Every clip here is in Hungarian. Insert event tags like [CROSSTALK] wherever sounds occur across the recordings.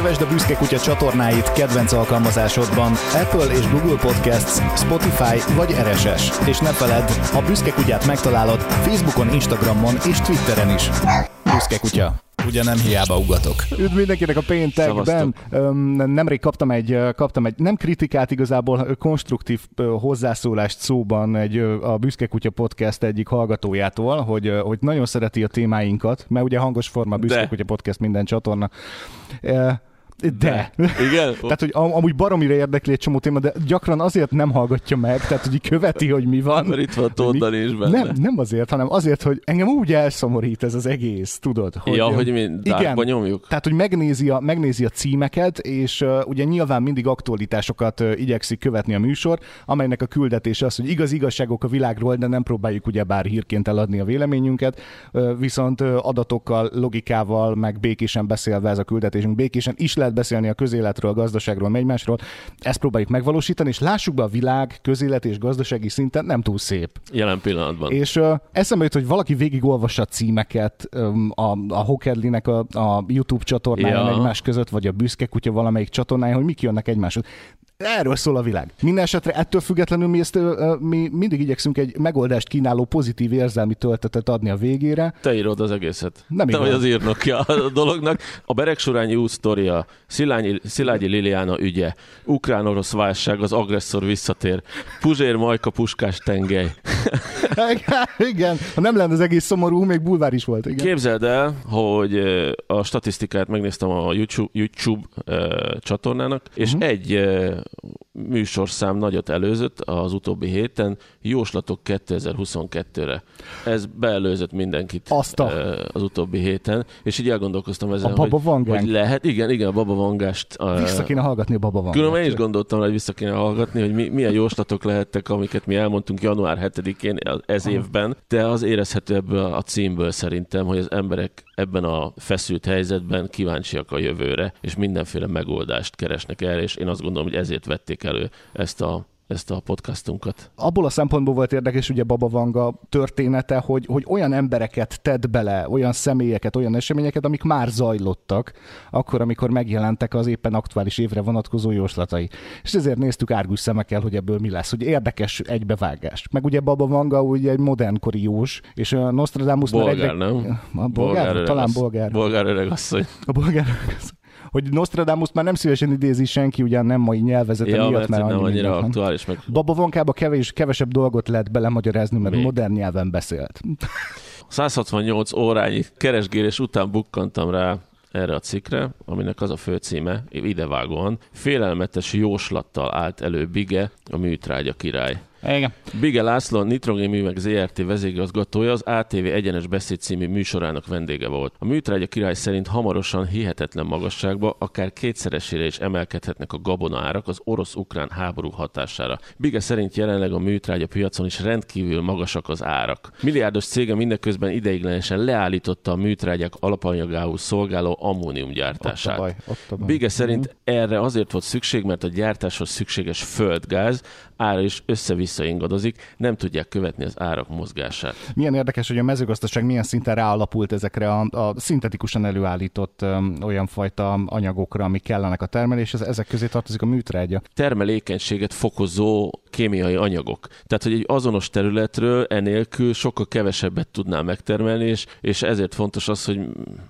Kövesd a Büszke Kutya csatornáit kedvenc alkalmazásodban Apple és Google Podcasts, Spotify vagy RSS. És ne feledd, a Büszke Kutyát megtalálod Facebookon, Instagramon és Twitteren is. Büszke Kutya. Ugye nem hiába ugatok. Üdv mindenkinek a péntekben. Nemrég kaptam egy, kaptam egy, nem kritikát igazából, konstruktív hozzászólást szóban egy, a Büszke Kutya Podcast egyik hallgatójától, hogy, hogy nagyon szereti a témáinkat, mert ugye hangos forma Büszke Kutya Podcast minden csatorna. De. Igen? [LAUGHS] tehát, hogy am- amúgy baromira érdekli egy csomó téma, de gyakran azért nem hallgatja meg, tehát, hogy követi, hogy mi van. Mert itt van Tóth is benne. Nem, nem azért, hanem azért, hogy engem úgy elszomorít ez az egész, tudod? Hogy, ja, hogy mi igen, nyomjuk? Tehát, hogy megnézi a, megnézi a címeket, és uh, ugye nyilván mindig aktualitásokat uh, igyekszik követni a műsor, amelynek a küldetése az, hogy igaz igazságok a világról, de nem próbáljuk ugye bár hírként eladni a véleményünket, uh, viszont uh, adatokkal, logikával, meg békésen beszélve ez a küldetésünk, békésen is lehet lehet beszélni a közéletről, a gazdaságról, egymásról. Ezt próbáljuk megvalósítani, és lássuk be a világ közélet és gazdasági szinten nem túl szép. Jelen pillanatban. És uh, eszembe jut, hogy valaki végigolvassa címeket um, a, a Hokedlinek a, a YouTube csatornáján ja. egymás között, vagy a Büszke Kutya valamelyik csatornáján, hogy mik jönnek egymáshoz. Erről szól a világ. Minden esetre ettől függetlenül mi, ezt, mi mindig igyekszünk egy megoldást kínáló pozitív érzelmi töltetet adni a végére. Te írod az egészet. Nem Te vagy az írnokja a dolognak. A Beregsorányi út sztoria, Szilányi, Szilágyi Liliana ügye, ukrán-orosz válság, az agresszor visszatér, Puzsér Majka puskás tengely. [LAUGHS] igen, ha nem lenne az egész szomorú, még bulvár is volt. Igen. Képzeld el, hogy a statisztikát megnéztem a YouTube, YouTube csatornának, és uh-huh. egy műsorszám nagyot előzött az utóbbi héten, jóslatok 2022-re. Ez beelőzött mindenkit Azt a... az utóbbi héten, és így elgondolkoztam ezen, a baba hogy, hogy lehet, igen, igen, a baba vangást. Vissza kéne hallgatni a baba vangást. Különben én is gondoltam, hogy vissza kéne hallgatni, hogy mi, milyen jóslatok lehettek, amiket mi elmondtunk január 7-én ez évben, de az érezhető ebből a címből szerintem, hogy az emberek ebben a feszült helyzetben kíváncsiak a jövőre, és mindenféle megoldást keresnek erre, és én azt gondolom, hogy ezért vették elő ezt a ezt a podcastunkat. Abból a szempontból volt érdekes ugye Baba Vanga története, hogy, hogy olyan embereket tett bele, olyan személyeket, olyan eseményeket, amik már zajlottak, akkor, amikor megjelentek az éppen aktuális évre vonatkozó jóslatai. És ezért néztük árgus szemekkel, hogy ebből mi lesz, hogy érdekes egybevágás. Meg ugye Baba Vanga ugye egy modernkori jós, és a Nostradamus... Bolgár, egybe... nem? A bolgár? bolgár Talán bolgár. Bolgár öregasszony. A bolgár öregasszony hogy Nostradamus már nem szívesen idézi senki, ugyan nem mai nyelvezete ja, miatt, mert, mert nem annyira aktuális. Meg... Baba Vonkába kevés, kevesebb dolgot lehet belemagyarázni, mert Még. modern nyelven beszélt. [LAUGHS] 168 órányi keresgélés után bukkantam rá erre a cikkre, aminek az a főcíme, idevágóan, félelmetes jóslattal állt elő Bige, a műtrágya király. Igen. Bige László, Nitrogénművek ZRT vezérigazgatója az ATV Egyenes Beszéd című műsorának vendége volt. A műtrágya király szerint hamarosan hihetetlen magasságba, akár kétszeresére is emelkedhetnek a gabona árak az orosz-ukrán háború hatására. Bige szerint jelenleg a műtrágya piacon is rendkívül magasak az árak. Milliárdos cége mindeközben ideiglenesen leállította a műtrágyák alapanyagául szolgáló ammóniumgyártását. Ott a baj, ott a baj. Bige szerint mm. erre azért volt szükség, mert a gyártáshoz szükséges földgáz ára is össze-vissza ingadozik, nem tudják követni az árak mozgását. Milyen érdekes, hogy a mezőgazdaság milyen szinten ráalapult ezekre a, a szintetikusan előállított um, olyan fajta anyagokra, amik kellenek a termeléshez, ezek közé tartozik a műtrágya. Termelékenységet fokozó kémiai anyagok. Tehát, hogy egy azonos területről enélkül sokkal kevesebbet tudná megtermelni, és, és ezért fontos az, hogy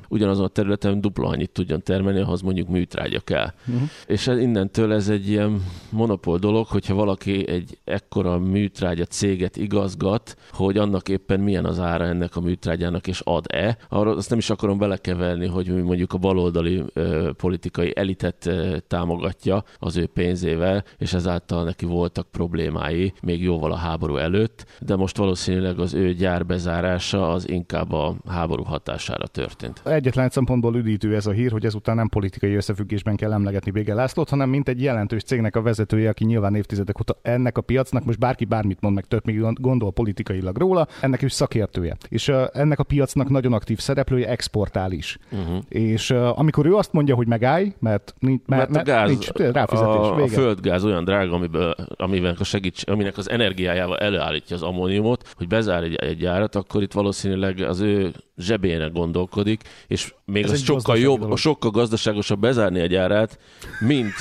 ugyanazon a területen dupla annyit tudjon termelni, ahhoz mondjuk műtrágya kell. Uh-huh. És innentől ez egy ilyen monopól dolog, hogyha valaki egy ekkora műtrágya céget igazgat, hogy annak éppen milyen az ára ennek a műtrágyának, és ad-e. Arról azt nem is akarom belekeverni, hogy mondjuk a baloldali ö, politikai elitet ö, támogatja az ő pénzével, és ezáltal neki voltak problémái még jóval a háború előtt, de most valószínűleg az ő gyár bezárása az inkább a háború hatására történt. Egyetlen szempontból üdítő ez a hír, hogy ezután nem politikai összefüggésben kell emlegetni Bége Lászlót, hanem mint egy jelentős cégnek a vezetője, aki nyilván évtizedek óta ennek a piacnak, most bárki bármit mond, meg több még gondol politikailag róla, ennek is szakértője. És uh, ennek a piacnak nagyon aktív szereplője exportál is. Uh-huh. És uh, amikor ő azt mondja, hogy megállj, mert, nincs, mert, mert a gáz, nincs ráfizetés, a, a földgáz olyan drága, amiből, amivel aminek, a segíts, aminek az energiájával előállítja az ammóniumot, hogy bezár egy, egy gyárat, akkor itt valószínűleg az ő zsebéne gondolkodik, és még Ez az sokkal jobb, dolog. sokkal gazdaságosabb bezárni egy gyárát, mint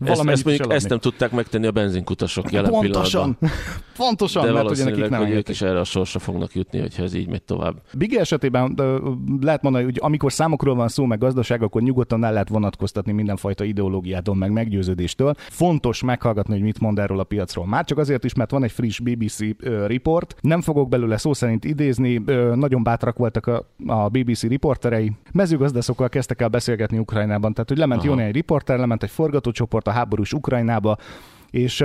ezt, ezt, mondjuk, ezt nem tudták megtenni a benzinkutasok jelen Pontosan. pillanatban. [LAUGHS] Pontosan, De mert ugye nekik nem hogy ők is erre a sorsra fognak jutni, hogyha ez így megy tovább. Bigi esetében lehet mondani, hogy amikor számokról van szó, meg gazdaság, akkor nyugodtan el lehet vonatkoztatni mindenfajta ideológiától, meg meggyőződéstől. Fontos meghallgatni, hogy mit mond erről a piacról. Már csak azért is, mert van egy friss BBC report. Nem fogok belőle szó szerint idézni, nagyon bátrak voltak a, a BBC riporterei. Mezőgazdászokkal kezdtek el beszélgetni Ukrajnában, tehát hogy lement Aha. egy riporter, lement egy forgatócsoport a háborús Ukrajnába, és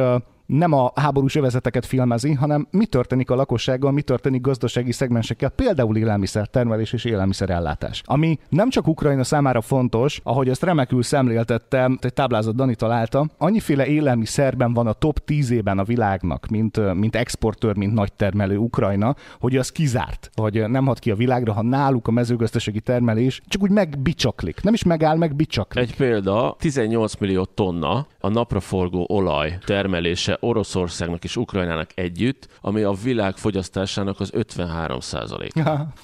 nem a háborús övezeteket filmezi, hanem mi történik a lakossággal, mi történik gazdasági szegmensekkel, például élelmiszertermelés és élelmiszerellátás. Ami nem csak Ukrajna számára fontos, ahogy ezt remekül szemléltette, egy táblázat Dani találta, annyiféle élelmiszerben van a top 10-ében a világnak, mint, mint exportőr, mint nagy termelő Ukrajna, hogy az kizárt, hogy nem hat ki a világra, ha náluk a mezőgazdasági termelés csak úgy megbicsaklik. Nem is megáll, meg bicsaklik. Egy példa, 18 millió tonna a napraforgó olaj termelése Oroszországnak és Ukrajnának együtt, ami a világ fogyasztásának az 53 százalék.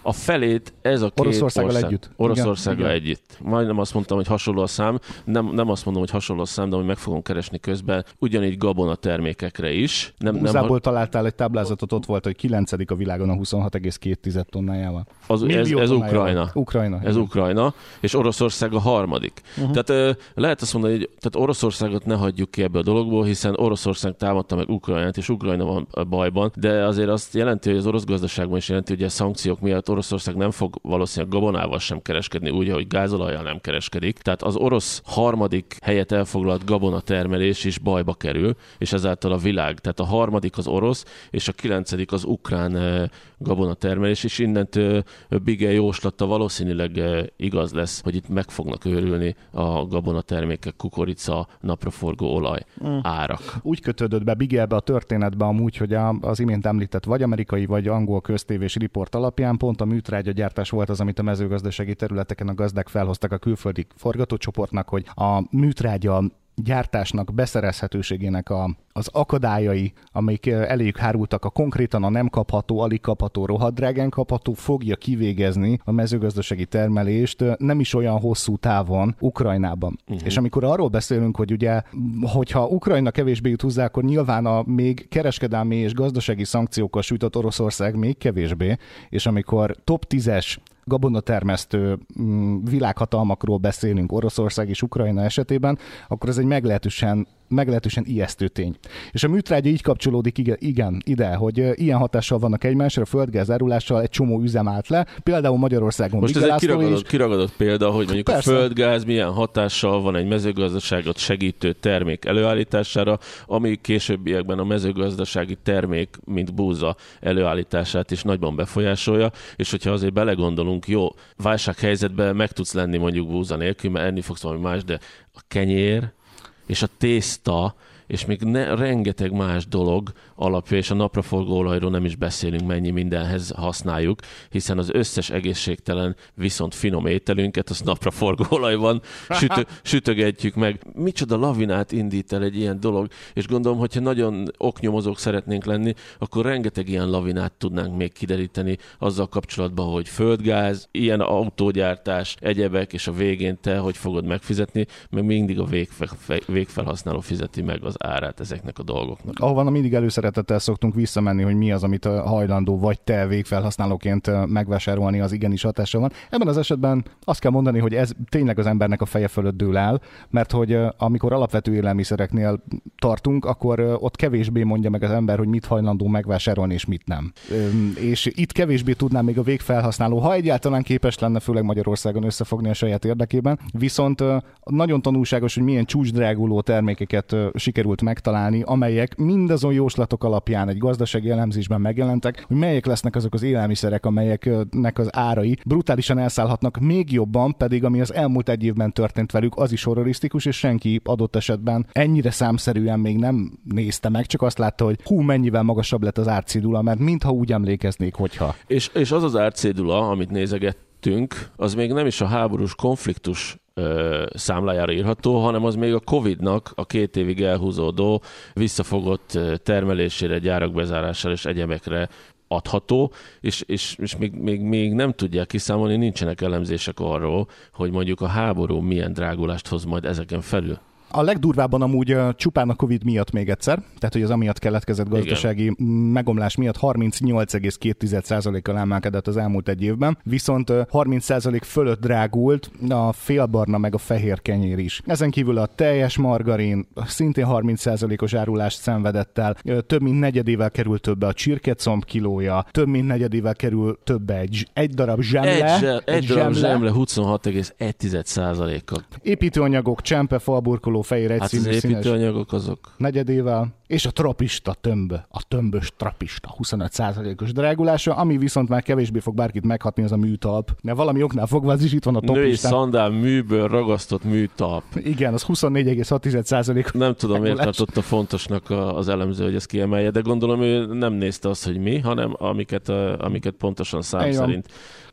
A felét ez a két Oroszországgal ország, együtt. Oroszországgal Igen. együtt. Majdnem azt mondtam, hogy hasonló a szám. Nem, nem azt mondom, hogy hasonló a szám, de hogy meg fogom keresni közben. Ugyanígy gabona termékekre is. Nem, nem, ha... találtál egy táblázatot, ott volt, hogy 9. a világon a 26,2 tonnájával. Az, ez, ez Ukrajna. Ukrajna. Ez Ukrajna, és Oroszország a harmadik. Uh-huh. Tehát lehet azt mondani, hogy tehát Oroszországot ne hagyjuk ki ebből a dologból, hiszen Oroszország támadta meg Ukrajnát, és Ukrajna van a bajban, de azért azt jelenti, hogy az orosz gazdaságban is jelenti, hogy a szankciók miatt Oroszország nem fog valószínűleg gabonával sem kereskedni, úgy, ahogy gázolajjal nem kereskedik. Tehát az orosz harmadik helyet elfoglalt gabona termelés is bajba kerül, és ezáltal a világ. Tehát a harmadik az orosz, és a kilencedik az ukrán eh, gabona termelés, és innentől Bige jóslata valószínűleg eh, igaz lesz, hogy itt meg fognak őrülni a gabona termékek, kukorica, napraforgó olaj mm. árak. Úgy kötődött be Bigelbe a történetbe amúgy, hogy az imént említett vagy amerikai, vagy angol köztévés riport alapján pont a műtrágya gyártás volt az, amit a mezőgazdasági területeken a gazdák felhoztak a külföldi forgatócsoportnak, hogy a műtrágya gyártásnak, beszerezhetőségének a, az akadályai, amik eléjük hárultak, a konkrétan a nem kapható, alig kapható, rohadt drágán kapható, fogja kivégezni a mezőgazdasági termelést nem is olyan hosszú távon Ukrajnában. Uh-huh. És amikor arról beszélünk, hogy ugye, hogyha Ukrajna kevésbé jut hozzá, akkor nyilván a még kereskedelmi és gazdasági szankciókkal sütött Oroszország még kevésbé, és amikor top 10-es gabonatermesztő mm, világhatalmakról beszélünk Oroszország és Ukrajna esetében, akkor ez egy meglehetősen meglehetősen ijesztő tény. És a műtrágya így kapcsolódik igen, ide, hogy ilyen hatással vannak egymásra, a földgáz árulással egy csomó üzem állt le, például Magyarországon. Most ez egy kiragadott, is. kiragadott példa, hogy mondjuk Persze. a földgáz milyen hatással van egy mezőgazdaságot segítő termék előállítására, ami későbbiekben a mezőgazdasági termék, mint búza előállítását is nagyban befolyásolja, és hogyha azért belegondolunk, jó, válsághelyzetben meg tudsz lenni mondjuk búza nélkül, mert enni fogsz valami más, de a kenyér, és a tészta és még ne, rengeteg más dolog alapja, és a napraforgó olajról nem is beszélünk, mennyi mindenhez használjuk, hiszen az összes egészségtelen, viszont finom ételünket, az napraforgó olajban sütö, [LAUGHS] sütögetjük meg. Micsoda lavinát indít el egy ilyen dolog, és gondolom, hogyha nagyon oknyomozók szeretnénk lenni, akkor rengeteg ilyen lavinát tudnánk még kideríteni azzal kapcsolatban, hogy földgáz, ilyen autógyártás, egyebek, és a végén te hogy fogod megfizetni, mert mindig a végfelhasználó fizeti meg az az árát ezeknek a dolgoknak. Ahova mindig előszeretettel szoktunk visszamenni, hogy mi az, amit hajlandó vagy te végfelhasználóként megvásárolni, az igenis hatása van. Ebben az esetben azt kell mondani, hogy ez tényleg az embernek a feje fölött dől el, mert hogy amikor alapvető élelmiszereknél tartunk, akkor ott kevésbé mondja meg az ember, hogy mit hajlandó megvásárolni és mit nem. És itt kevésbé tudná még a végfelhasználó, ha egyáltalán képes lenne, főleg Magyarországon összefogni a saját érdekében. Viszont nagyon tanulságos, hogy milyen csúcsdráguló termékeket sikerül sikerült megtalálni, amelyek mindazon jóslatok alapján egy gazdasági elemzésben megjelentek, hogy melyek lesznek azok az élelmiszerek, amelyeknek az árai brutálisan elszállhatnak még jobban, pedig ami az elmúlt egy évben történt velük, az is horrorisztikus, és senki adott esetben ennyire számszerűen még nem nézte meg, csak azt látta, hogy hú, mennyivel magasabb lett az árcédula, mert mintha úgy emlékeznék, hogyha. És, és az az árcédula, amit nézegettünk, az még nem is a háborús konfliktus ö, számlájára írható, hanem az még a Covid-nak a két évig elhúzódó visszafogott termelésére, gyárak bezárására és egyebekre adható, és, és, és még, még, még nem tudják kiszámolni, nincsenek elemzések arról, hogy mondjuk a háború milyen drágulást hoz majd ezeken felül. A legdurvábban amúgy csupán a Covid miatt még egyszer, tehát hogy az amiatt keletkezett gazdasági Igen. megomlás miatt 38,2%-kal emelkedett az elmúlt egy évben, viszont uh, 30% fölött drágult a félbarna meg a fehér kenyér is. Ezen kívül a teljes margarin szintén 30%-os árulást szenvedett el, több mint negyedével került többe a csirkecomb kilója, több mint negyedével kerül többe egy, egy darab zsemle. Egy, zse, egy, egy darab zsemle, zsemle 26,1%-kal. Építőanyagok, csempe, falburkoló, fehér egyszínű hát az építőanyagok azok. Negyedével, és a trapista tömb, a tömbös trapista 25%-os drágulása, ami viszont már kevésbé fog bárkit meghatni, az a műtalp. Mert valami oknál fogva az is itt van a top Női listán. szandál műből ragasztott műtalp. Igen, az 24,6%. Nem tudom, miért tartotta fontosnak az elemző, hogy ezt kiemelje, de gondolom ő nem nézte azt, hogy mi, hanem amiket, amiket pontosan szám Igen. szerint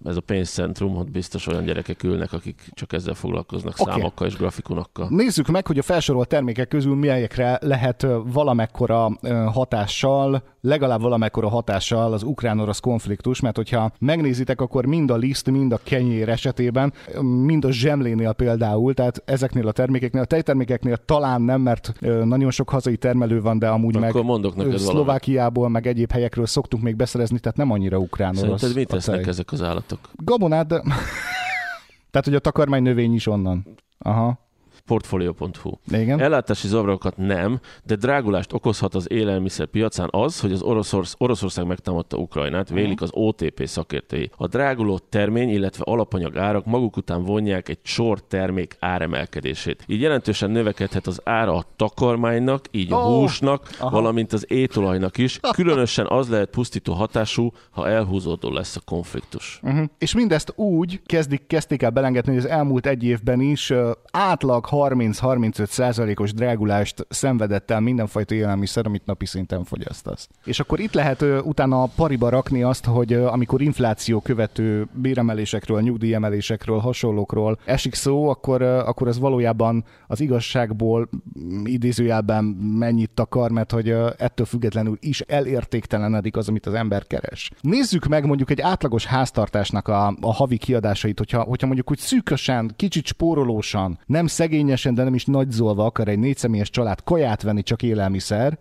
ez a pénzcentrum, ott biztos olyan gyerekek ülnek, akik csak ezzel foglalkoznak, okay. számokkal és grafikonokkal. Nézzük meg, hogy a felsorolt termékek közül melyekre lehet valamekkora hatással, legalább valamekkora hatással az ukrán-orosz konfliktus, mert hogyha megnézitek, akkor mind a liszt, mind a kenyér esetében, mind a zsemlénél például, tehát ezeknél a termékeknél, a tejtermékeknél talán nem, mert nagyon sok hazai termelő van, de amúgy akkor meg mondok neked Szlovákiából, valami. meg egyéb helyekről szoktunk még beszerezni, tehát nem annyira ukrán-orosz. Szerinted mit tesznek ezek az állatok? Gabonát, de... [LAUGHS] Tehát, hogy a takarmány növény is onnan. Aha portfolio.hu. Igen. Ellátási zavarokat nem, de drágulást okozhat az élelmiszer piacán az, hogy az Oroszorsz, Oroszország megtámadta Ukrajnát, uh-huh. vélik az OTP szakértői. A dráguló termény, illetve alapanyag árak maguk után vonják egy sor termék áremelkedését. Így jelentősen növekedhet az ára a takarmánynak, így a oh. húsnak, Aha. valamint az étolajnak is. [LAUGHS] Különösen az lehet pusztító hatású, ha elhúzódó lesz a konfliktus. Uh-huh. És mindezt úgy kezdik, kezdték el belengedni, hogy az elmúlt egy évben is átlag 30-35 százalékos drágulást szenvedett el mindenfajta élelmiszer, amit napi szinten fogyasztasz. És akkor itt lehet utána pariba rakni azt, hogy amikor infláció követő béremelésekről, nyugdíjemelésekről, hasonlókról esik szó, akkor, akkor ez valójában az igazságból mm, idézőjelben mennyit takar, mert hogy ö, ettől függetlenül is elértéktelenedik az, amit az ember keres. Nézzük meg mondjuk egy átlagos háztartásnak a, a havi kiadásait, hogyha, hogyha mondjuk úgy szűkösen, kicsit spórolósan, nem szegény szegényesen, de nem is nagyzolva akar egy négyszemélyes család kaját venni csak élelmiszer,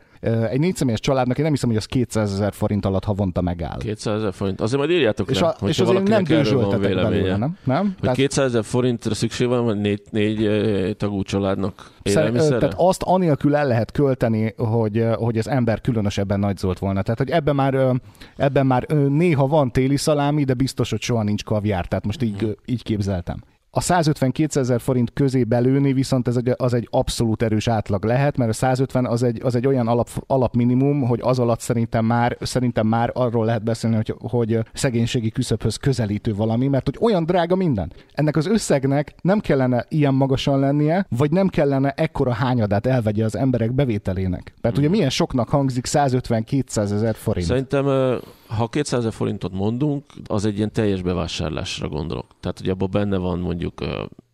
egy négyszemélyes családnak én nem hiszem, hogy az 200 ezer forint alatt havonta megáll. 200 ezer forint. Azért majd írjátok és, a, és azért nem dőzsöltetek belőle, nem? nem? Hogy tehát, 200 ezer forintra szükség van, vagy négy, négy tagú családnak élelmiszerre? Tehát azt anélkül el lehet költeni, hogy, hogy az ember különösebben nagyzolt volna. Tehát, hogy ebben már, ebben már néha van téli szalámi, de biztos, hogy soha nincs kaviár. Tehát most így, hmm. így képzeltem. A 150-200 ezer forint közé belőni viszont ez egy, az egy abszolút erős átlag lehet, mert a 150 az egy, az egy olyan alap, alapminimum, hogy az alatt szerintem már, szerintem már arról lehet beszélni, hogy, hogy szegénységi küszöbhöz közelítő valami, mert hogy olyan drága minden. Ennek az összegnek nem kellene ilyen magasan lennie, vagy nem kellene ekkora hányadát elvegye az emberek bevételének. Mert ugye hmm. milyen soknak hangzik 150-200 ezer forint. Szerintem ha 200 ezer forintot mondunk, az egy ilyen teljes bevásárlásra gondolok. Tehát, hogy abban benne van mondjuk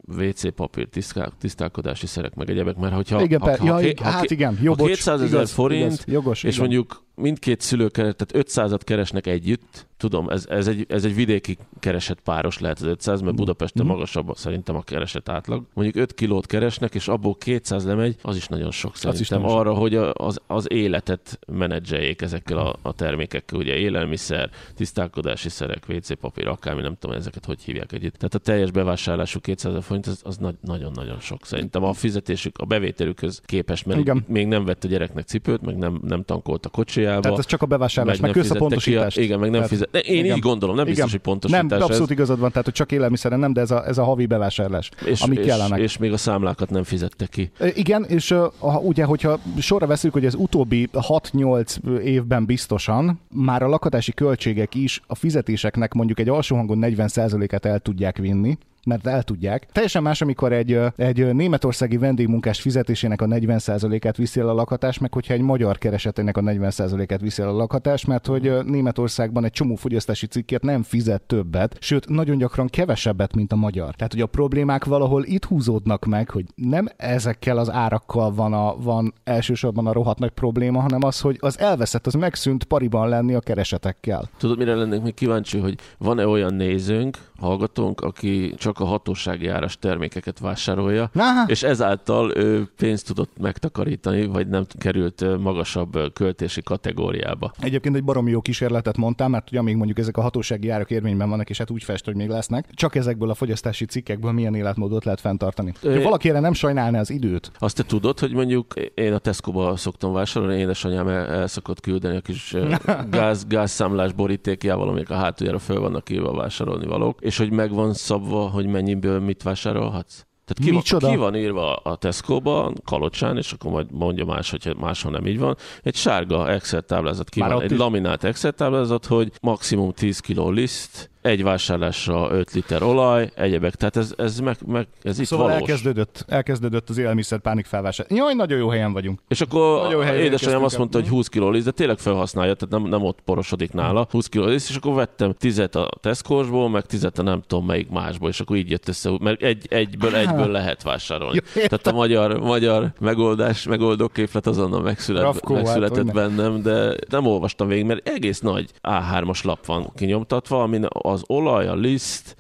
WC papír, tisztál, tisztálkodási szerek, meg egyebek, mert hogyha... Igen, ha, ha, ja, ha, hát igen, jó, ha 200 ezer forint, igaz, jogos, és igen. mondjuk mindkét szülő, tehát 500-at keresnek együtt, tudom, ez, ez, egy, ez egy vidéki keresett páros lehet az 500, mert Budapesten mm. magasabb szerintem a keresett átlag. Mondjuk 5 kilót keresnek, és abból 200 lemegy, az is nagyon sok szerintem az arra, sok. hogy az, az életet menedzseljék ezekkel a, a termékekkel, ugye élelmiszer, tisztálkodási szerek, WC papír, akármi, nem tudom ezeket hogy hívják együtt. Tehát a teljes bevásárlásuk 200 forint, az, az nagyon-nagyon sok szerintem. A fizetésük, a bevételükhöz képest, mert Igen. még nem vett a gyereknek cipőt, meg nem, nem tankolt a kocsijába. Tehát ez csak a bevásárlás, meg, meg a Igen, meg nem fizet de én igen. így gondolom, nem biztos, igen. hogy pontos. Nem, abszolút ez. igazad van, tehát hogy csak élelmiszeren nem, de ez a, ez a havi bevásárlás, és, ami és. És még a számlákat nem fizette ki. Igen, és uh, ugye, hogyha sorra veszük, hogy az utóbbi 6-8 évben biztosan már a lakatási költségek is a fizetéseknek mondjuk egy alsó hangon 40%-et el tudják vinni, mert el tudják. Teljesen más, amikor egy, egy németországi vendégmunkás fizetésének a 40%-át viszi el a lakhatás, meg hogyha egy magyar keresetének a 40%-át viszi el a lakhatás, mert hogy Németországban egy csomó fogyasztási cikkért nem fizet többet, sőt, nagyon gyakran kevesebbet, mint a magyar. Tehát, hogy a problémák valahol itt húzódnak meg, hogy nem ezekkel az árakkal van, a, van elsősorban a rohadt nagy probléma, hanem az, hogy az elveszett, az megszűnt pariban lenni a keresetekkel. Tudod, mire lennék még kíváncsi, hogy van-e olyan nézőnk, hallgatónk, aki csak a hatósági áras termékeket vásárolja, Aha. és ezáltal ő pénzt tudott megtakarítani, vagy nem került magasabb költési kategóriába. Egyébként egy baromi jó kísérletet mondtam, mert ugye még mondjuk ezek a hatósági árak érvényben vannak, és hát úgy fest, hogy még lesznek. Csak ezekből a fogyasztási cikkekből milyen életmódot lehet fenntartani. Ha valaki erre nem sajnálna az időt. Azt te tudod, hogy mondjuk én a Tesco-ba szoktam vásárolni, édesanyám el, el szokott küldeni a kis [LAUGHS] gáz, gázszámlás borítékjával, amik a hátuljára föl vannak írva vásárolni valók, és hogy meg van szabva, hogy mennyiből mit vásárolhatsz? Tehát ki, Micsoda? van, ki van írva a Tesco-ba, kalocsán, és akkor majd mondja más, hogy máshol nem így van. Egy sárga Excel táblázat ki Már van, egy is- laminált Excel táblázat, hogy maximum 10 kg liszt, egy vásárlásra 5 liter olaj, egyebek. Tehát ez, ez, meg, meg, ez itt Szóval valós. elkezdődött, elkezdődött az élelmiszer pánik felvásárlás. Jaj, nagyon jó helyen vagyunk. És akkor Nagyon helyre édesanyám azt mondta, hogy 20 kg liszt, de tényleg felhasználja, tehát nem, nem ott porosodik nála. 20 kg liszt, és akkor vettem 10 a Tesco-sból, meg 10 a nem tudom melyik másból, és akkor így jött össze, mert egy, egyből, egyből lehet vásárolni. Jó, tehát a magyar, magyar megoldás, megoldó képlet azonnal megszület, Rafkó, hát, megszületett ne. bennem, de nem olvastam végig, mert egész nagy A3-as lap van kinyomtatva, amin az olaj, a liszt,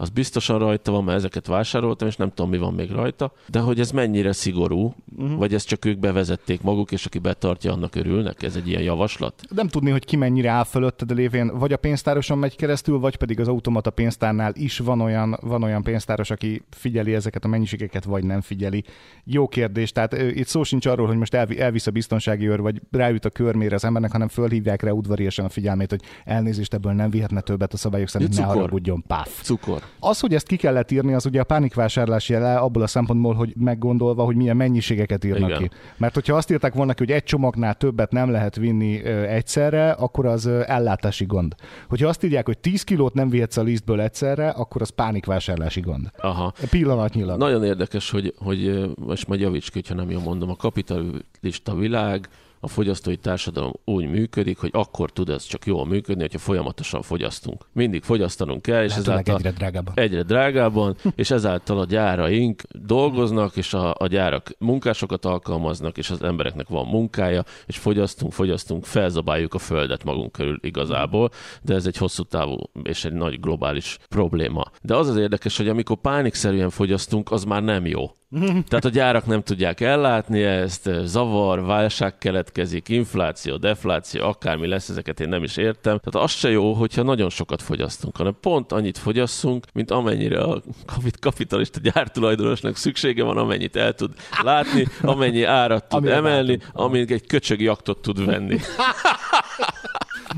az biztosan rajta van, mert ezeket vásároltam, és nem tudom, mi van még rajta, de hogy ez mennyire szigorú, uh-huh. vagy ezt csak ők bevezették maguk, és aki betartja, annak örülnek? Ez egy ilyen javaslat? Nem tudni, hogy ki mennyire áll fölötted lévén, vagy a pénztároson megy keresztül, vagy pedig az automata pénztárnál is van olyan, van olyan pénztáros, aki figyeli ezeket a mennyiségeket, vagy nem figyeli. Jó kérdés. Tehát itt szó sincs arról, hogy most elvi, elvisz a biztonsági őr, vagy ráüt a körmére az embernek, hanem fölhívják rá udvariasan a figyelmét, hogy elnézést ebből nem vihetne többet a szabályok szerint, ne cukor. haragudjon, páf. Cukor. Az, hogy ezt ki kellett írni, az ugye a pánikvásárlás jele abból a szempontból, hogy meggondolva, hogy milyen mennyiségeket írnak Igen. ki. Mert hogyha azt írták volna ki, hogy egy csomagnál többet nem lehet vinni egyszerre, akkor az ellátási gond. Hogyha azt írják, hogy 10 kilót nem vihetsz a lisztből egyszerre, akkor az pánikvásárlási gond. Aha. Pillanatnyilag. Nagyon érdekes, hogy, hogy most majd javíts ki, hogyha nem jól mondom, a kapitalista világ, a fogyasztói társadalom úgy működik, hogy akkor tud ez csak jól működni, hogyha folyamatosan fogyasztunk. Mindig fogyasztanunk kell, és Lehetőleg ezáltal egyre drágábban. egyre drágábban, és ezáltal a gyáraink dolgoznak, és a, a gyárak munkásokat alkalmaznak, és az embereknek van munkája, és fogyasztunk, fogyasztunk, felzabáljuk a földet magunk körül igazából, de ez egy hosszú távú és egy nagy globális probléma. De az az érdekes, hogy amikor pánikszerűen fogyasztunk, az már nem jó. Tehát a gyárak nem tudják ellátni ezt, zavar, válság keletkezik, infláció, defláció, akármi lesz, ezeket én nem is értem. Tehát az se jó, hogyha nagyon sokat fogyasztunk, hanem pont annyit fogyasszunk, mint amennyire a kapit- kapitalista gyártulajdonosnak szüksége van, amennyit el tud látni, amennyi árat tud Amire emelni, amíg egy köcsög jaktot tud venni. [LAUGHS]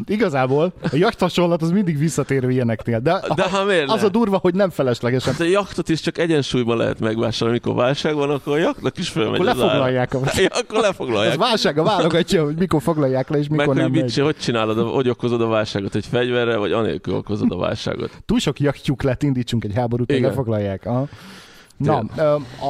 Igazából a jacht hasonlat az mindig visszatérő ilyeneknél. De, De ha miért az ne? a durva, hogy nem feleslegesen. Hát a jaktot is csak egyensúlyban lehet megvásárolni, amikor válság van, akkor a jaktnak is fölmegy Akkor lefoglalják a- [LAUGHS] Ja, akkor lefoglalják. Az válsága válogatja, hogy mikor foglalják le, és Meg mikor hogy, nem mit, megy. hogy csinálod, a- hogy okozod a válságot, hogy fegyverrel, vagy anélkül okozod a válságot. Túl sok jachtjuk lett, indítsunk egy háborút, hogy lefoglalják. Aha. Na,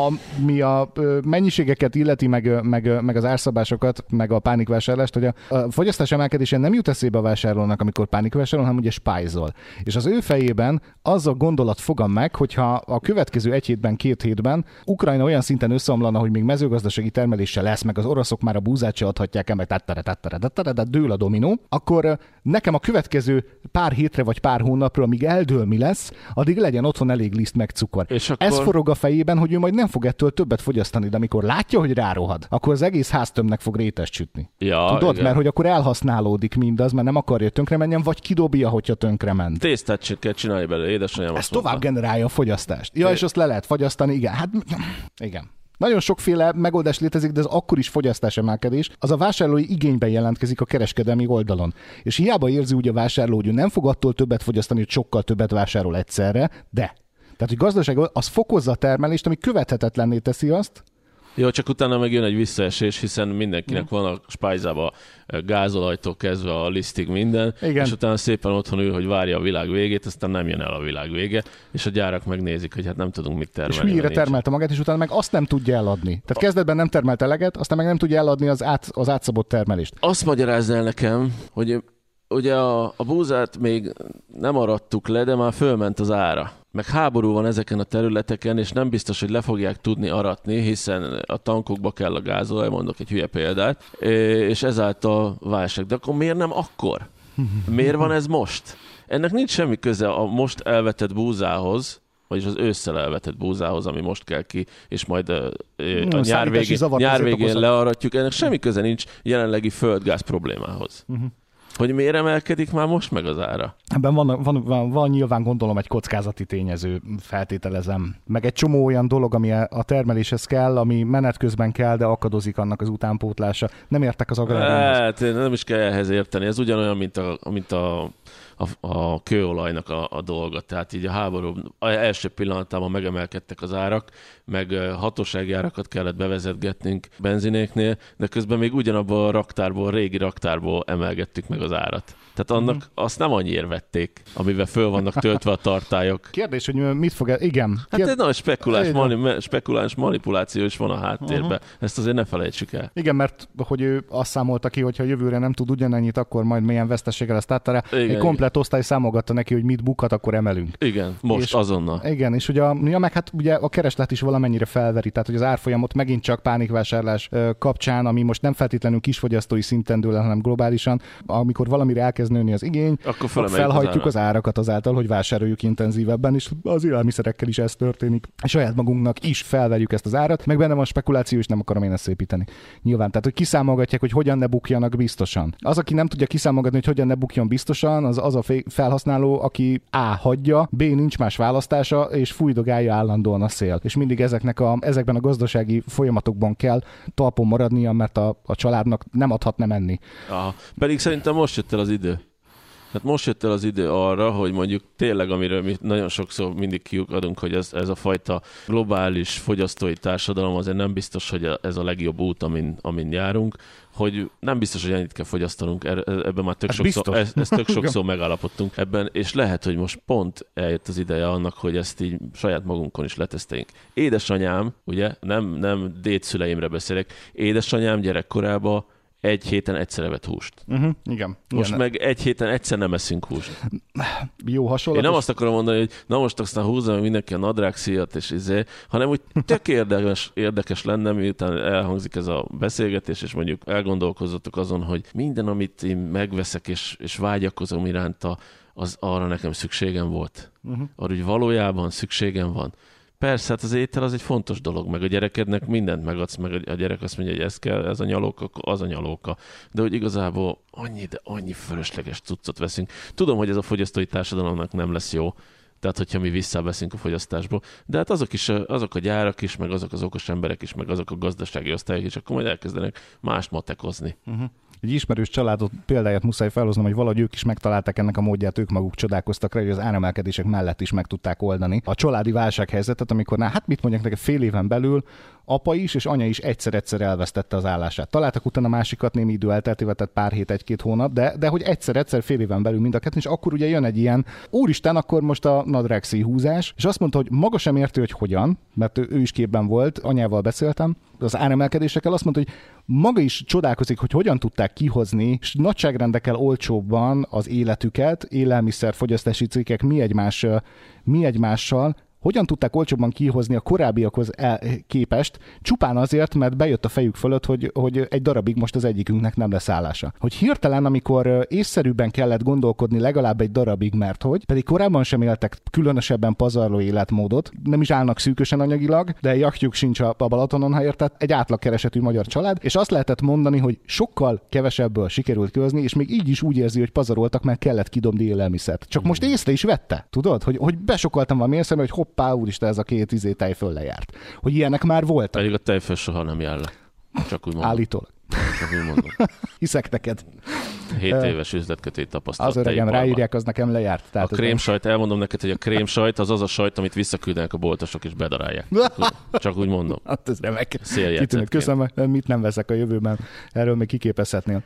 a, mi a mennyiségeket illeti, meg, meg, meg az árszabásokat, meg a pánikvásárlást, hogy a, a fogyasztás emelkedése nem jut eszébe a vásárlónak, amikor pánikvásárol, hanem ugye spájzol. És az ő fejében az a gondolat fogam meg, hogyha a következő egy hétben, két hétben Ukrajna olyan szinten összeomlana, hogy még mezőgazdasági termelése lesz, meg az oroszok már a búzát se adhatják el, meg tattara, tattara, tattara, de dől a dominó, akkor nekem a következő pár hétre vagy pár hónapra, amíg eldől mi lesz, addig legyen otthon elég liszt meg cukor. És akkor- Ez forog a fejében, hogy ő majd nem fog ettől többet fogyasztani, de amikor látja, hogy rárohad, akkor az egész háztömnek fog rétes sütni. Ja, Tudod, igen. mert hogy akkor elhasználódik mindaz, mert nem akarja, tönkre menjen, vagy kidobja, hogyha tönkre ment. Tésztát kell csinálni belőle, édesanyám Ez azt mondta. tovább generálja a fogyasztást. Ja, É- és azt le lehet fagyasztani, igen. Hát igen. Nagyon sokféle megoldás létezik, de az akkor is fogyasztás emelkedés. Az a vásárlói igényben jelentkezik a kereskedelmi oldalon. És hiába érzi úgy a vásárló, hogy ő nem fog attól többet fogyasztani, hogy sokkal többet vásárol egyszerre, de. Tehát, hogy gazdaság az fokozza a termelést, ami követhetetlenné teszi azt, Jó, csak utána megjön egy visszaesés, hiszen mindenkinek van a spájzába gázolajtól kezdve a lisztig minden, Igen. és utána szépen otthon ül, hogy várja a világ végét, aztán nem jön el a világ vége, és a gyárak megnézik, hogy hát nem tudunk mit termelni. És mire termelte magát, és utána meg azt nem tudja eladni. Tehát kezdetben nem termelt eleget, aztán meg nem tudja eladni az, át, az átszabott termelést. Azt magyarázd el nekem, hogy ugye a, a búzát még nem arattuk le, de már fölment az ára. Meg háború van ezeken a területeken, és nem biztos, hogy le fogják tudni aratni, hiszen a tankokba kell a gázolaj, mondok egy hülye példát, és ezáltal válság. De akkor miért nem akkor? Miért van ez most? Ennek nincs semmi köze a most elvetett búzához, vagyis az ősszel elvetett búzához, ami most kell ki, és majd a, a nyár végén, nyár végén learatjuk. Ennek semmi köze nincs jelenlegi földgáz problémához. Mhm. Hogy miért emelkedik már most meg az ára? Ebben van, van, van, van nyilván gondolom egy kockázati tényező, feltételezem. Meg egy csomó olyan dolog, ami a termeléshez kell, ami menet közben kell, de akadozik annak az utánpótlása. Nem értek az agrárhoz. Hát nem is kell ehhez érteni. Ez ugyanolyan, mint a, mint a a, a kőolajnak a, a dolga. Tehát így a háború a első pillanatában megemelkedtek az árak, meg hatósági árakat kellett bevezetgetnünk benzinéknél, de közben még ugyanabban a raktárból, a régi raktárból emelgettük meg az árat. Tehát annak azt nem annyiért vették, amivel föl vannak töltve a tartályok. Kérdés, hogy mit fog... e- Igen. Hát Kérd... egy nagy spekulás, Igen. mani, spekuláns manipuláció is van a háttérben. Uh-huh. Ezt azért ne felejtsük el. Igen, mert hogy ő azt számolta ki, hogy ha jövőre nem tud ugyanennyit, akkor majd milyen veszteséggel ezt átta rá. Igen, Egy komplet osztály számogatta neki, hogy mit bukhat, akkor emelünk. Igen, most És- azonnal. Igen, és ugye a, ja, meg hát ugye a kereslet is valamennyire felveri, tehát hogy az árfolyamot megint csak pánikvásárlás kapcsán, ami most nem feltétlenül kisfogyasztói szinten dől, el, hanem globálisan, amikor valamire elkezd nőni az igény, Akkor akkor felhajtjuk az az árakat azáltal, hogy vásároljuk intenzívebben, és az élelmiszerekkel is ez történik. Saját magunknak is felverjük ezt az árat, meg benne van spekuláció, és nem akarom én ezt szépíteni. Nyilván, tehát hogy kiszámolgatják, hogy hogyan ne bukjanak biztosan. Az, aki nem tudja kiszámolgatni, hogy hogyan ne bukjon biztosan, az az a felhasználó, aki A hagyja, B nincs más választása, és fújdogálja állandóan a szél. És mindig ezeknek a, ezekben a gazdasági folyamatokban kell talpon maradnia, mert a, a családnak nem adhat nem enni. Aha. Pedig szerintem most jött el az idő. Tehát most jött el az idő arra, hogy mondjuk tényleg, amiről mi nagyon sokszor mindig kiukadunk, hogy ez, ez a fajta globális fogyasztói társadalom azért nem biztos, hogy ez a legjobb út, amin, amin járunk, hogy nem biztos, hogy ennyit kell fogyasztanunk, Er- ebben már tök Ez sokszor, biztos. ez, ez tök [LAUGHS] sokszor megállapodtunk ebben, és lehet, hogy most pont eljött az ideje annak, hogy ezt így saját magunkon is leteszteljünk. Édesanyám, ugye, nem, nem dédszüleimre beszélek, édesanyám gyerekkorában egy héten egyszer evett húst. Uh-huh, igen. Most igen. meg egy héten egyszer nem eszünk húst. jó hasonlat. Én nem azt akarom mondani, hogy na most aztán húzza meg mindenki a nadrág szíjat és izé, hanem úgy tök érdekes, érdekes lenne, miután elhangzik ez a beszélgetés, és mondjuk elgondolkozzatok azon, hogy minden, amit én megveszek és, és vágyakozom iránta, az arra nekem szükségem volt. Uh-huh. Arra, hogy valójában szükségem van. Persze, hát az étel az egy fontos dolog, meg a gyerekednek mindent megadsz, meg a gyerek azt mondja, hogy ez kell, ez a nyalóka, az a nyalóka. De hogy igazából annyi, de annyi fölösleges cuccot veszünk. Tudom, hogy ez a fogyasztói társadalomnak nem lesz jó, tehát hogyha mi visszaveszünk a fogyasztásból. De hát azok is, azok a gyárak is, meg azok az okos emberek is, meg azok a gazdasági osztályok is, akkor majd elkezdenek mást matekozni. Uh-huh. Egy ismerős családot példáját muszáj felhoznom, hogy valahogy ők is megtalálták ennek a módját, ők maguk csodálkoztak rá, hogy az áremelkedések mellett is meg tudták oldani. A családi válsághelyzetet, amikor, na, hát mit mondjak neked, fél éven belül apa is és anya is egyszer-egyszer elvesztette az állását. Találtak utána másikat némi idő elteltével, tehát pár hét, egy-két hónap, de, de hogy egyszer-egyszer fél éven belül mind a kettő, és akkor ugye jön egy ilyen, úristen, akkor most a nadrágszí húzás, és azt mondta, hogy maga sem érti, hogy hogyan, mert ő, ő is képben volt, anyával beszéltem, az áremelkedésekkel, azt mondta, hogy maga is csodálkozik, hogy hogyan tudták kihozni, és nagyságrendekkel olcsóbban az életüket, élelmiszer, fogyasztási cikkek mi, egymás, mi egymással, hogyan tudták olcsóbban kihozni a korábbiakhoz el, képest, csupán azért, mert bejött a fejük fölött, hogy, hogy egy darabig most az egyikünknek nem lesz állása. Hogy hirtelen, amikor észszerűbben kellett gondolkodni legalább egy darabig, mert hogy, pedig korábban sem éltek különösebben pazarló életmódot, nem is állnak szűkösen anyagilag, de jachtjuk sincs a Balatonon, ha érted, egy átlagkeresetű magyar család, és azt lehetett mondani, hogy sokkal kevesebből sikerült kihozni, és még így is úgy érzi, hogy pazaroltak, mert kellett kidobni élelmiszert. Csak most észre is vette, tudod, hogy, hogy besokaltam valami észre, hogy hoppá, úristen, ez a két izé tej föl lejárt. Hogy ilyenek már voltak. Pedig a tejföl soha nem jár le. Csak úgy mondom. Állítólag. [LAUGHS] Hiszek neked. 7 éves üzletkötét tapasztalat. Az öregem ráírják, az nekem lejárt. Tehát a krémsajt, elmondom neked, hogy a krémsajt az az a sajt, amit visszaküldenek a boltosok és bedarálják. [LAUGHS] Csak úgy mondom. Hát ez remek. Köszönöm, mit nem veszek a jövőben. Erről még kiképezhetnél.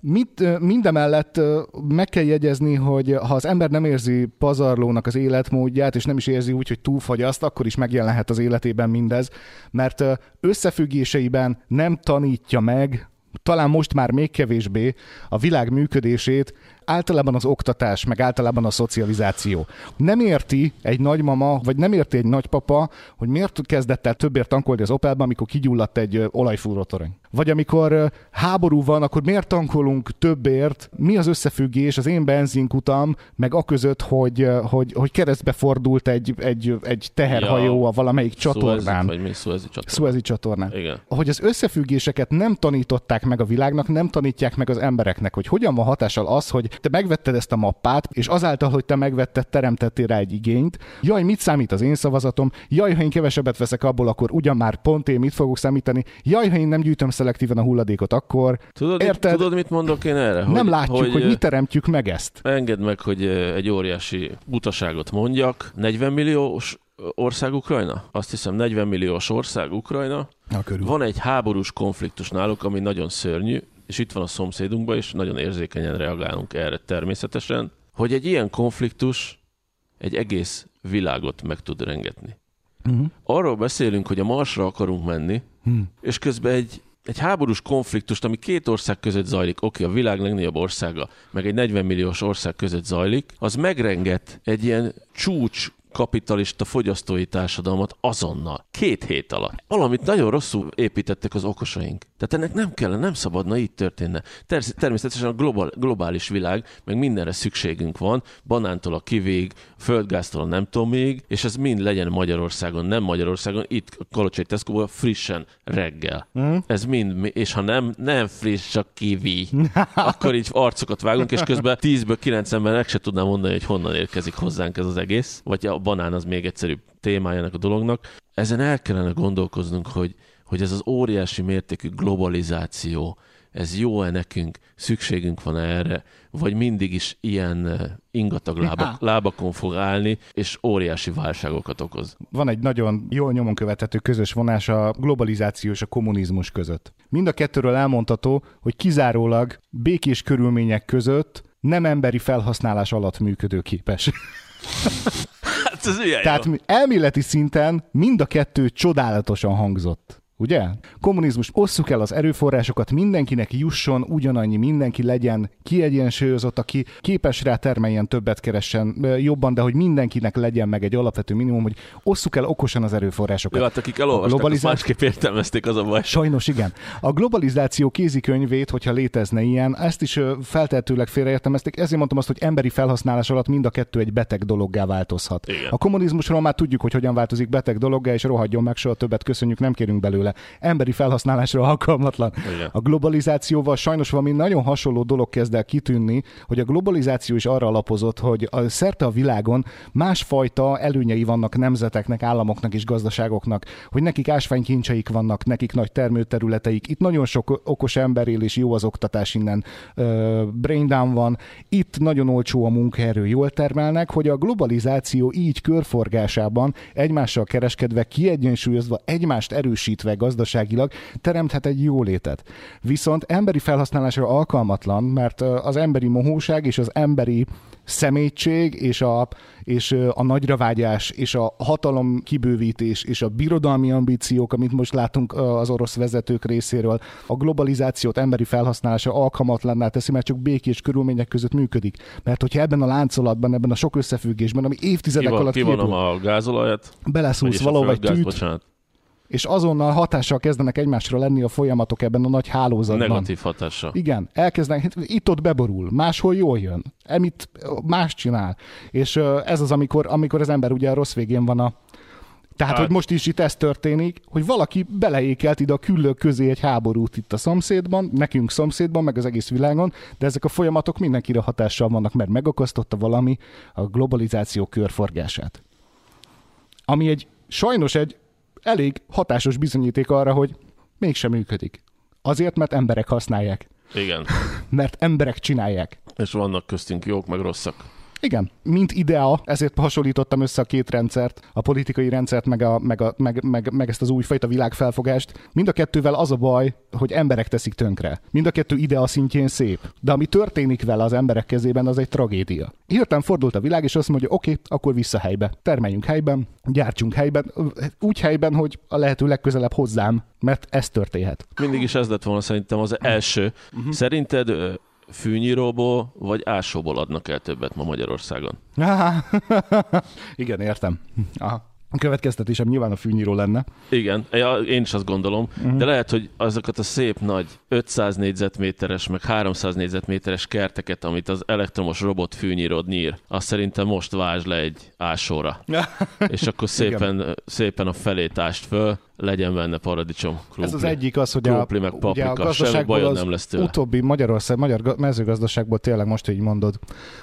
Mit, mindemellett meg kell jegyezni, hogy ha az ember nem érzi pazarlónak az életmódját, és nem is érzi úgy, hogy túlfagyaszt, akkor is megjelenhet az életében mindez, mert összefüggéseiben nem tanítja meg, talán most már még kevésbé a világ működését, általában az oktatás, meg általában a szocializáció. Nem érti egy nagymama, vagy nem érti egy nagypapa, hogy miért kezdett el többért tankolni az Opelben, amikor kigyulladt egy olajfúrótorony. Vagy amikor háború van, akkor miért tankolunk többért? Mi az összefüggés az én benzinkutam, meg a között, hogy, hogy, hogy keresztbe fordult egy, egy, egy teherhajó a valamelyik csatornán. vagy mi Suezi csatornán. Csatornán. Igen. Hogy az összefüggéseket nem tanították meg a világnak, nem tanítják meg az embereknek, hogy hogyan van hatással az, hogy te megvetted ezt a mappát, és azáltal, hogy te megvetted, teremtettél rá egy igényt. Jaj, mit számít az én szavazatom? Jaj, ha én kevesebbet veszek abból, akkor ugyan már pont én mit fogok számítani? Jaj, ha én nem gyűjtöm szelektíven a hulladékot, akkor... Tudod, Érted? tudod mit mondok én erre? Hogy, nem látjuk, hogy, hogy mi teremtjük meg ezt. Engedd meg, hogy egy óriási utaságot mondjak. 40 milliós ország Ukrajna? Azt hiszem 40 milliós ország Ukrajna. Van egy háborús konfliktus náluk, ami nagyon szörnyű, és itt van a szomszédunkban, és nagyon érzékenyen reagálunk erre természetesen, hogy egy ilyen konfliktus egy egész világot meg tud rengetni. Uh-huh. Arról beszélünk, hogy a Marsra akarunk menni, uh-huh. és közben egy, egy háborús konfliktust, ami két ország között zajlik, oké, a világ legnagyobb országa, meg egy 40 milliós ország között zajlik, az megrenget egy ilyen csúcs kapitalista fogyasztói társadalmat azonnal, két hét alatt. Valamit nagyon rosszul építettek az okosaink. Tehát ennek nem kellene, nem szabadna így történne. Természetesen a global, globális világ, meg mindenre szükségünk van, banántól a kivég, földgáztól a nem tudom még, és ez mind legyen Magyarországon, nem Magyarországon, itt a Kalocsai tesco frissen reggel. Mm. Ez mind, és ha nem, nem friss, csak kivi, [LAUGHS] akkor így arcokat vágunk, és közben 10-ből 9 ember se tudnám mondani, hogy honnan érkezik hozzánk ez az egész, vagy a banán az még egyszerűbb témájának a dolognak. Ezen el kellene gondolkoznunk, hogy, hogy ez az óriási mértékű globalizáció, ez jó-e nekünk, szükségünk van erre, vagy mindig is ilyen eh, ingatag lábak, lábakon fog állni, és óriási válságokat okoz. Van egy nagyon jól nyomon követhető közös vonás a globalizáció és a kommunizmus között. Mind a kettőről elmondható, hogy kizárólag békés körülmények között nem emberi felhasználás alatt működőképes. [LAUGHS] hát ez Tehát jó. elméleti szinten mind a kettő csodálatosan hangzott. Ugye? Kommunizmus, osszuk el az erőforrásokat, mindenkinek jusson ugyanannyi, mindenki legyen kiegyensúlyozott, aki képes rá termeljen, többet keressen jobban, de hogy mindenkinek legyen meg egy alapvető minimum, hogy osszuk el okosan az erőforrásokat. Jó, hát akik elolvasták, globalizáció... másképp értelmezték, az a baj. Sajnos igen. A globalizáció kézikönyvét, hogyha létezne ilyen, ezt is feltehetőleg félreértelmezték, ezért mondtam azt, hogy emberi felhasználás alatt mind a kettő egy beteg dologgá változhat. Igen. A kommunizmusról már tudjuk, hogy hogyan változik beteg dologgá, és rohadjon meg, soha többet köszönjük, nem kérünk belőle belőle. Emberi felhasználásra alkalmatlan. Igen. A globalizációval sajnos valami nagyon hasonló dolog kezd el kitűnni, hogy a globalizáció is arra alapozott, hogy a, szerte a világon másfajta előnyei vannak nemzeteknek, államoknak és gazdaságoknak, hogy nekik ásványkincseik vannak, nekik nagy termőterületeik. Itt nagyon sok okos ember él, és jó az oktatás innen. Uh, brain down van. Itt nagyon olcsó a munkaerő, jól termelnek, hogy a globalizáció így körforgásában egymással kereskedve, kiegyensúlyozva, egymást erősítve gazdaságilag teremthet egy jólétet. Viszont emberi felhasználásra alkalmatlan, mert az emberi mohóság és az emberi szemétség és a, és a nagyravágyás és a hatalom kibővítés és a birodalmi ambíciók, amit most látunk az orosz vezetők részéről, a globalizációt emberi felhasználása alkalmatlanná teszi, mert csak békés körülmények között működik. Mert hogyha ebben a láncolatban, ebben a sok összefüggésben, ami évtizedek Kivan, alatt kivonom a gázolajat, beleszúrsz valahol egy tűt, bocsánat és azonnal hatással kezdenek egymásra lenni a folyamatok ebben a nagy hálózatban. Negatív hatással. Igen, elkezdenek, itt-ott beborul, máshol jól jön, emit más csinál. És ez az, amikor, amikor az ember ugye a rossz végén van a, tehát, hát. hogy most is itt ez történik, hogy valaki beleékelt ide a küllők közé egy háborút itt a szomszédban, nekünk szomszédban, meg az egész világon, de ezek a folyamatok mindenkire hatással vannak, mert megakasztotta valami a globalizáció körforgását. Ami egy sajnos egy elég hatásos bizonyíték arra, hogy mégsem működik. Azért, mert emberek használják. Igen. [LAUGHS] Mert emberek csinálják. És vannak köztünk jók, meg rosszak. Igen, mint idea, ezért hasonlítottam össze a két rendszert, a politikai rendszert, meg, a, meg, a, meg, meg, meg ezt az újfajta világfelfogást. Mind a kettővel az a baj, hogy emberek teszik tönkre. Mind a kettő idea szintjén szép. De ami történik vele az emberek kezében, az egy tragédia. Hirtelen fordult a világ, és azt mondja, oké, okay, akkor vissza helybe. Termeljünk helyben, gyártsunk helyben, úgy helyben, hogy a lehető legközelebb hozzám, mert ez történhet. Mindig is ez lett volna szerintem az első. Uh-huh. Szerinted fűnyíróból vagy ásóból adnak el többet ma Magyarországon? [LAUGHS] Igen, értem. Aha. A következtetésem nyilván a fűnyíró lenne. Igen, én is azt gondolom, uh-huh. de lehet, hogy azokat a szép nagy 500 négyzetméteres, meg 300 négyzetméteres kerteket, amit az elektromos robot fűnyíród nyír, azt szerintem most vázs le egy ásóra. [LAUGHS] és akkor szépen, szépen a felét ást föl, legyen benne paradicsom, krumpli. Ez az egyik az, hogy a, meg paprika, a gazdaságból az nem lesz tőle. utóbbi Magyarország, magyar mezőgazdaságból tényleg most így mondod,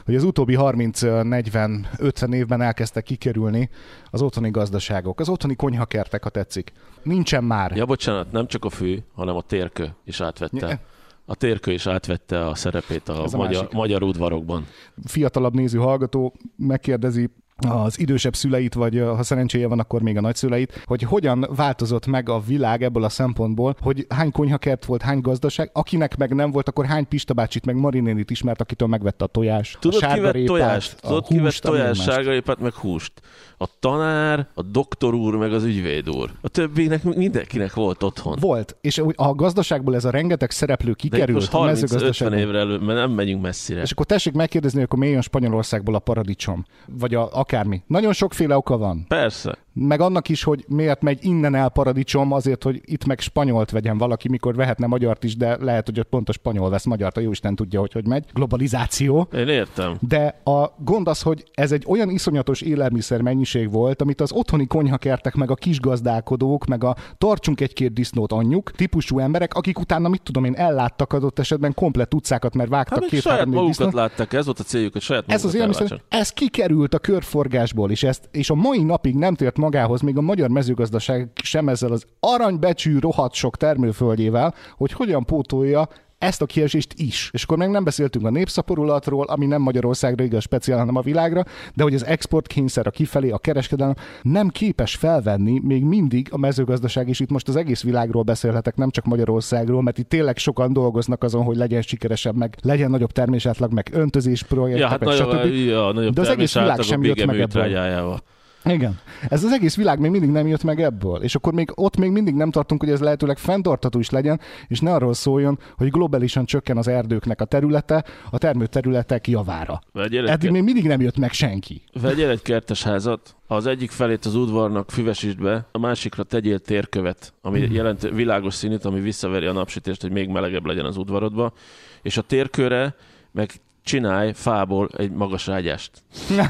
hogy az utóbbi 30-40-50 évben elkezdtek kikerülni az otthoni gazdaságok, az otthoni konyhakertek, ha tetszik. Nincsen már. Ja, bocsánat, nem csak a fű, hanem a térkő is átvette. Ja. A térkő is átvette a szerepét a, a magyar, magyar udvarokban. Fiatalabb néző hallgató megkérdezi, az idősebb szüleit, vagy ha szerencséje van, akkor még a nagyszüleit, hogy hogyan változott meg a világ ebből a szempontból, hogy hány konyhakert volt, hány gazdaság, akinek meg nem volt, akkor hány Pista bácsit, meg Marinénit ismert, akitől megvette a tojást. Tudod, a vett tojást? Tudod, ki vett tojást, sárgarépát, meg húst? A tanár, a doktor úr, meg az ügyvéd úr. A többinek mindenkinek volt otthon. Volt, és a gazdaságból ez a rengeteg szereplő kikerült. De most 30-50 évre előtt, mert nem megyünk messzire. És akkor tessék megkérdezni, hogy akkor mi jön Spanyolországból a paradicsom? Vagy a, akármi. Nagyon sokféle oka van. Persze meg annak is, hogy miért megy innen el paradicsom, azért, hogy itt meg spanyolt vegyen valaki, mikor vehetne magyart is, de lehet, hogy ott pont a spanyol vesz magyart, a Isten tudja, hogy hogy megy. Globalizáció. Én értem. De a gond az, hogy ez egy olyan iszonyatos élelmiszer mennyiség volt, amit az otthoni konyhakertek, meg a kisgazdálkodók, meg a tartsunk egy-két disznót anyjuk, típusú emberek, akik utána, mit tudom én, elláttak adott esetben komplet utcákat, mert vágtak hát, két saját magukat disznót. láttak, ez volt a céljuk, hogy saját Ez az élelmiszer, ez kikerült a körforgásból, és, ezt, és a mai napig nem tért magához még a magyar mezőgazdaság sem ezzel az aranybecsű rohadt sok termőföldjével, hogy hogyan pótolja ezt a kiesést is. És akkor meg nem beszéltünk a népszaporulatról, ami nem Magyarországra igaz speciál, hanem a világra, de hogy az export kényszer a kifelé, a kereskedelem nem képes felvenni még mindig a mezőgazdaság, és itt most az egész világról beszélhetek, nem csak Magyarországról, mert itt tényleg sokan dolgoznak azon, hogy legyen sikeresebb, meg legyen nagyobb termésátlag, meg öntözés projektek, ja, hát meg nagyobb, stb. Ja, nagyobb de az egész világ sem jött meg ebből. Igen. Ez az egész világ még mindig nem jött meg ebből. És akkor még ott még mindig nem tartunk, hogy ez lehetőleg fenntartató is legyen, és ne arról szóljon, hogy globálisan csökken az erdőknek a területe a termőterületek javára. Eddig ke- még mindig nem jött meg senki. Vegyél egy kertes házat, az egyik felét az udvarnak füvesítsd be, a másikra tegyél térkövet, ami mm. jelent világos színűt, ami visszaveri a napsütést, hogy még melegebb legyen az udvarodba, és a térkőre meg csinálj fából egy magas ágyást. [LAUGHS]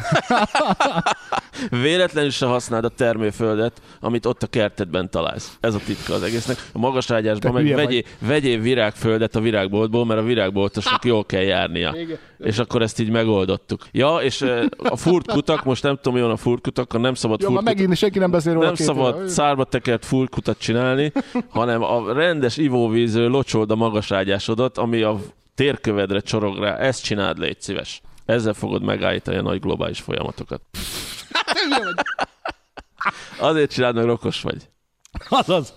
Véletlenül se használd a termőföldet, amit ott a kertedben találsz. Ez a titka az egésznek. A magas ágyásban meg vegyél, vegyél virágföldet a virágboltból, mert a virágboltosnak jól kell járnia. Igen. És akkor ezt így megoldottuk. Ja, és a furtkutak, most nem tudom, van a furtkutakkal, nem szabad Jó, furtkutak, megint senki nem beszél róla Nem szabad éve. szárba tekert furtkutat csinálni, hanem a rendes ivóvízről locsold a magas ágyásodat, ami a térkövedre csorog rá, ezt csináld, légy szíves. Ezzel fogod megállítani a nagy globális folyamatokat. [LAUGHS] Azért csináld, mert okos vagy. Azaz.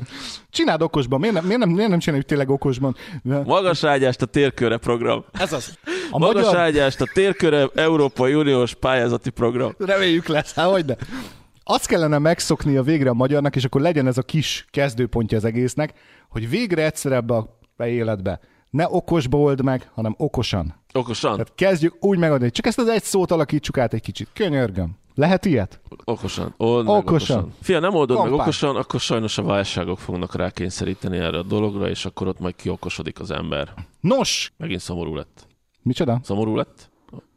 Csináld okosban. Miért nem, miért nem, miért nem csináljuk tényleg okosban? Magas ágyást a térköre program. Ez az. A Magas magyar... ágyást a térköre Európai Uniós pályázati program. Reméljük lesz, hát hogy de. Azt kellene megszokni a végre a magyarnak, és akkor legyen ez a kis kezdőpontja az egésznek, hogy végre egyszer ebbe a életbe ne okosba old meg, hanem okosan. Okosan? Tehát kezdjük úgy megadni, csak ezt az egy szót alakítsuk át egy kicsit. Könyörgöm. Lehet ilyet? Okosan. Old okosan. okosan. Fia, nem oldod Kompán. meg okosan, akkor sajnos a válságok fognak rákényszeríteni erre a dologra, és akkor ott majd kiokosodik az ember. Nos! Megint szomorú lett. Micsoda? Szomorú lett?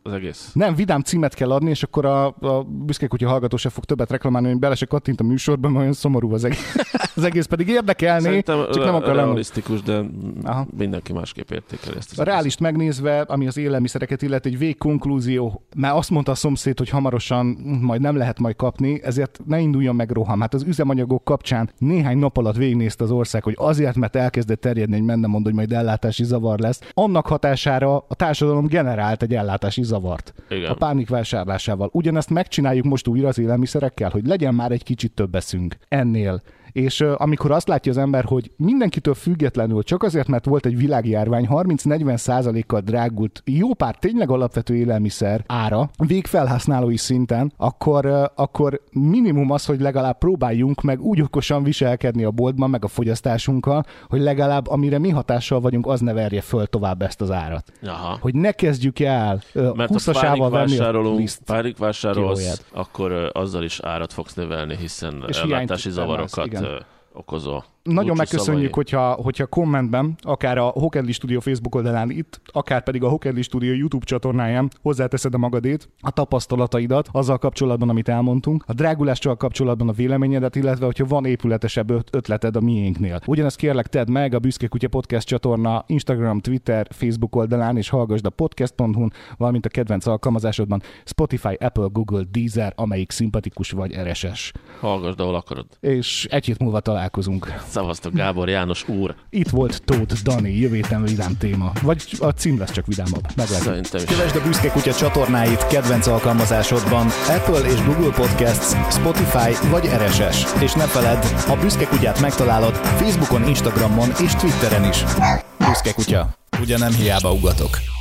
Az egész. Nem, vidám címet kell adni, és akkor a, a büszke kutya hallgató se fog többet reklamálni, hogy bele se kattint a műsorban, mert olyan szomorú az egész. [LAUGHS] az egész pedig érdekelni, Szerintem csak nem akar realisztikus, de Aha. mindenki másképp értékeli ezt. A reálist megnézve, ami az élelmiszereket illet, egy végkonklúzió, mert azt mondta a szomszéd, hogy hamarosan majd nem lehet majd kapni, ezért ne induljon meg roham. Hát az üzemanyagok kapcsán néhány nap alatt végignézte az ország, hogy azért, mert elkezdett terjedni, hogy menne mond, hogy majd ellátási zavar lesz. Annak hatására a társadalom generált egy ellátási zavart. Igen. A pánik vásárlásával. Ugyanezt megcsináljuk most újra az élelmiszerekkel, hogy legyen már egy kicsit több eszünk ennél. És amikor azt látja az ember, hogy mindenkitől függetlenül, csak azért, mert volt egy világjárvány, 30-40 százalékkal drágult jó pár tényleg alapvető élelmiszer ára végfelhasználói szinten, akkor, akkor minimum az, hogy legalább próbáljunk meg úgy okosan viselkedni a boltban, meg a fogyasztásunkkal, hogy legalább amire mi hatással vagyunk, az ne verje föl tovább ezt az árat. Aha. Hogy ne kezdjük el Mert ha 20-asával pánik venni a liszt. pánik vásárolsz, kilóját. akkor azzal is árat fogsz növelni, hiszen És ellátási zavarokat okozol. Nagyon megköszönjük, szavai. hogyha, hogyha kommentben, akár a Hokedli Studio Facebook oldalán itt, akár pedig a Hokedli Studio YouTube csatornáján hozzáteszed a magadét, a tapasztalataidat azzal kapcsolatban, amit elmondtunk, a drágulással kapcsolatban a véleményedet, illetve hogyha van épületesebb öt- ötleted a miénknél. Ugyanezt kérlek tedd meg a Büszke Kutya Podcast csatorna Instagram, Twitter, Facebook oldalán, és hallgassd a podcast.hu-n, valamint a kedvenc alkalmazásodban Spotify, Apple, Google, Deezer, amelyik szimpatikus vagy RSS. Hallgassd, ahol akarod. És egy hét múlva találkozunk. Szavaztok Gábor János úr. Itt volt Tóth Dani, jövő héten vidám téma. Vagy a cím lesz csak vidámabb. Meglátjuk. Szerintem is. Kövesd a Büszke Kutya csatornáit kedvenc alkalmazásodban Apple és Google Podcasts, Spotify vagy RSS. És ne feledd, a Büszke Kutyát megtalálod Facebookon, Instagramon és Twitteren is. Büszke Kutya. Ugye nem hiába ugatok.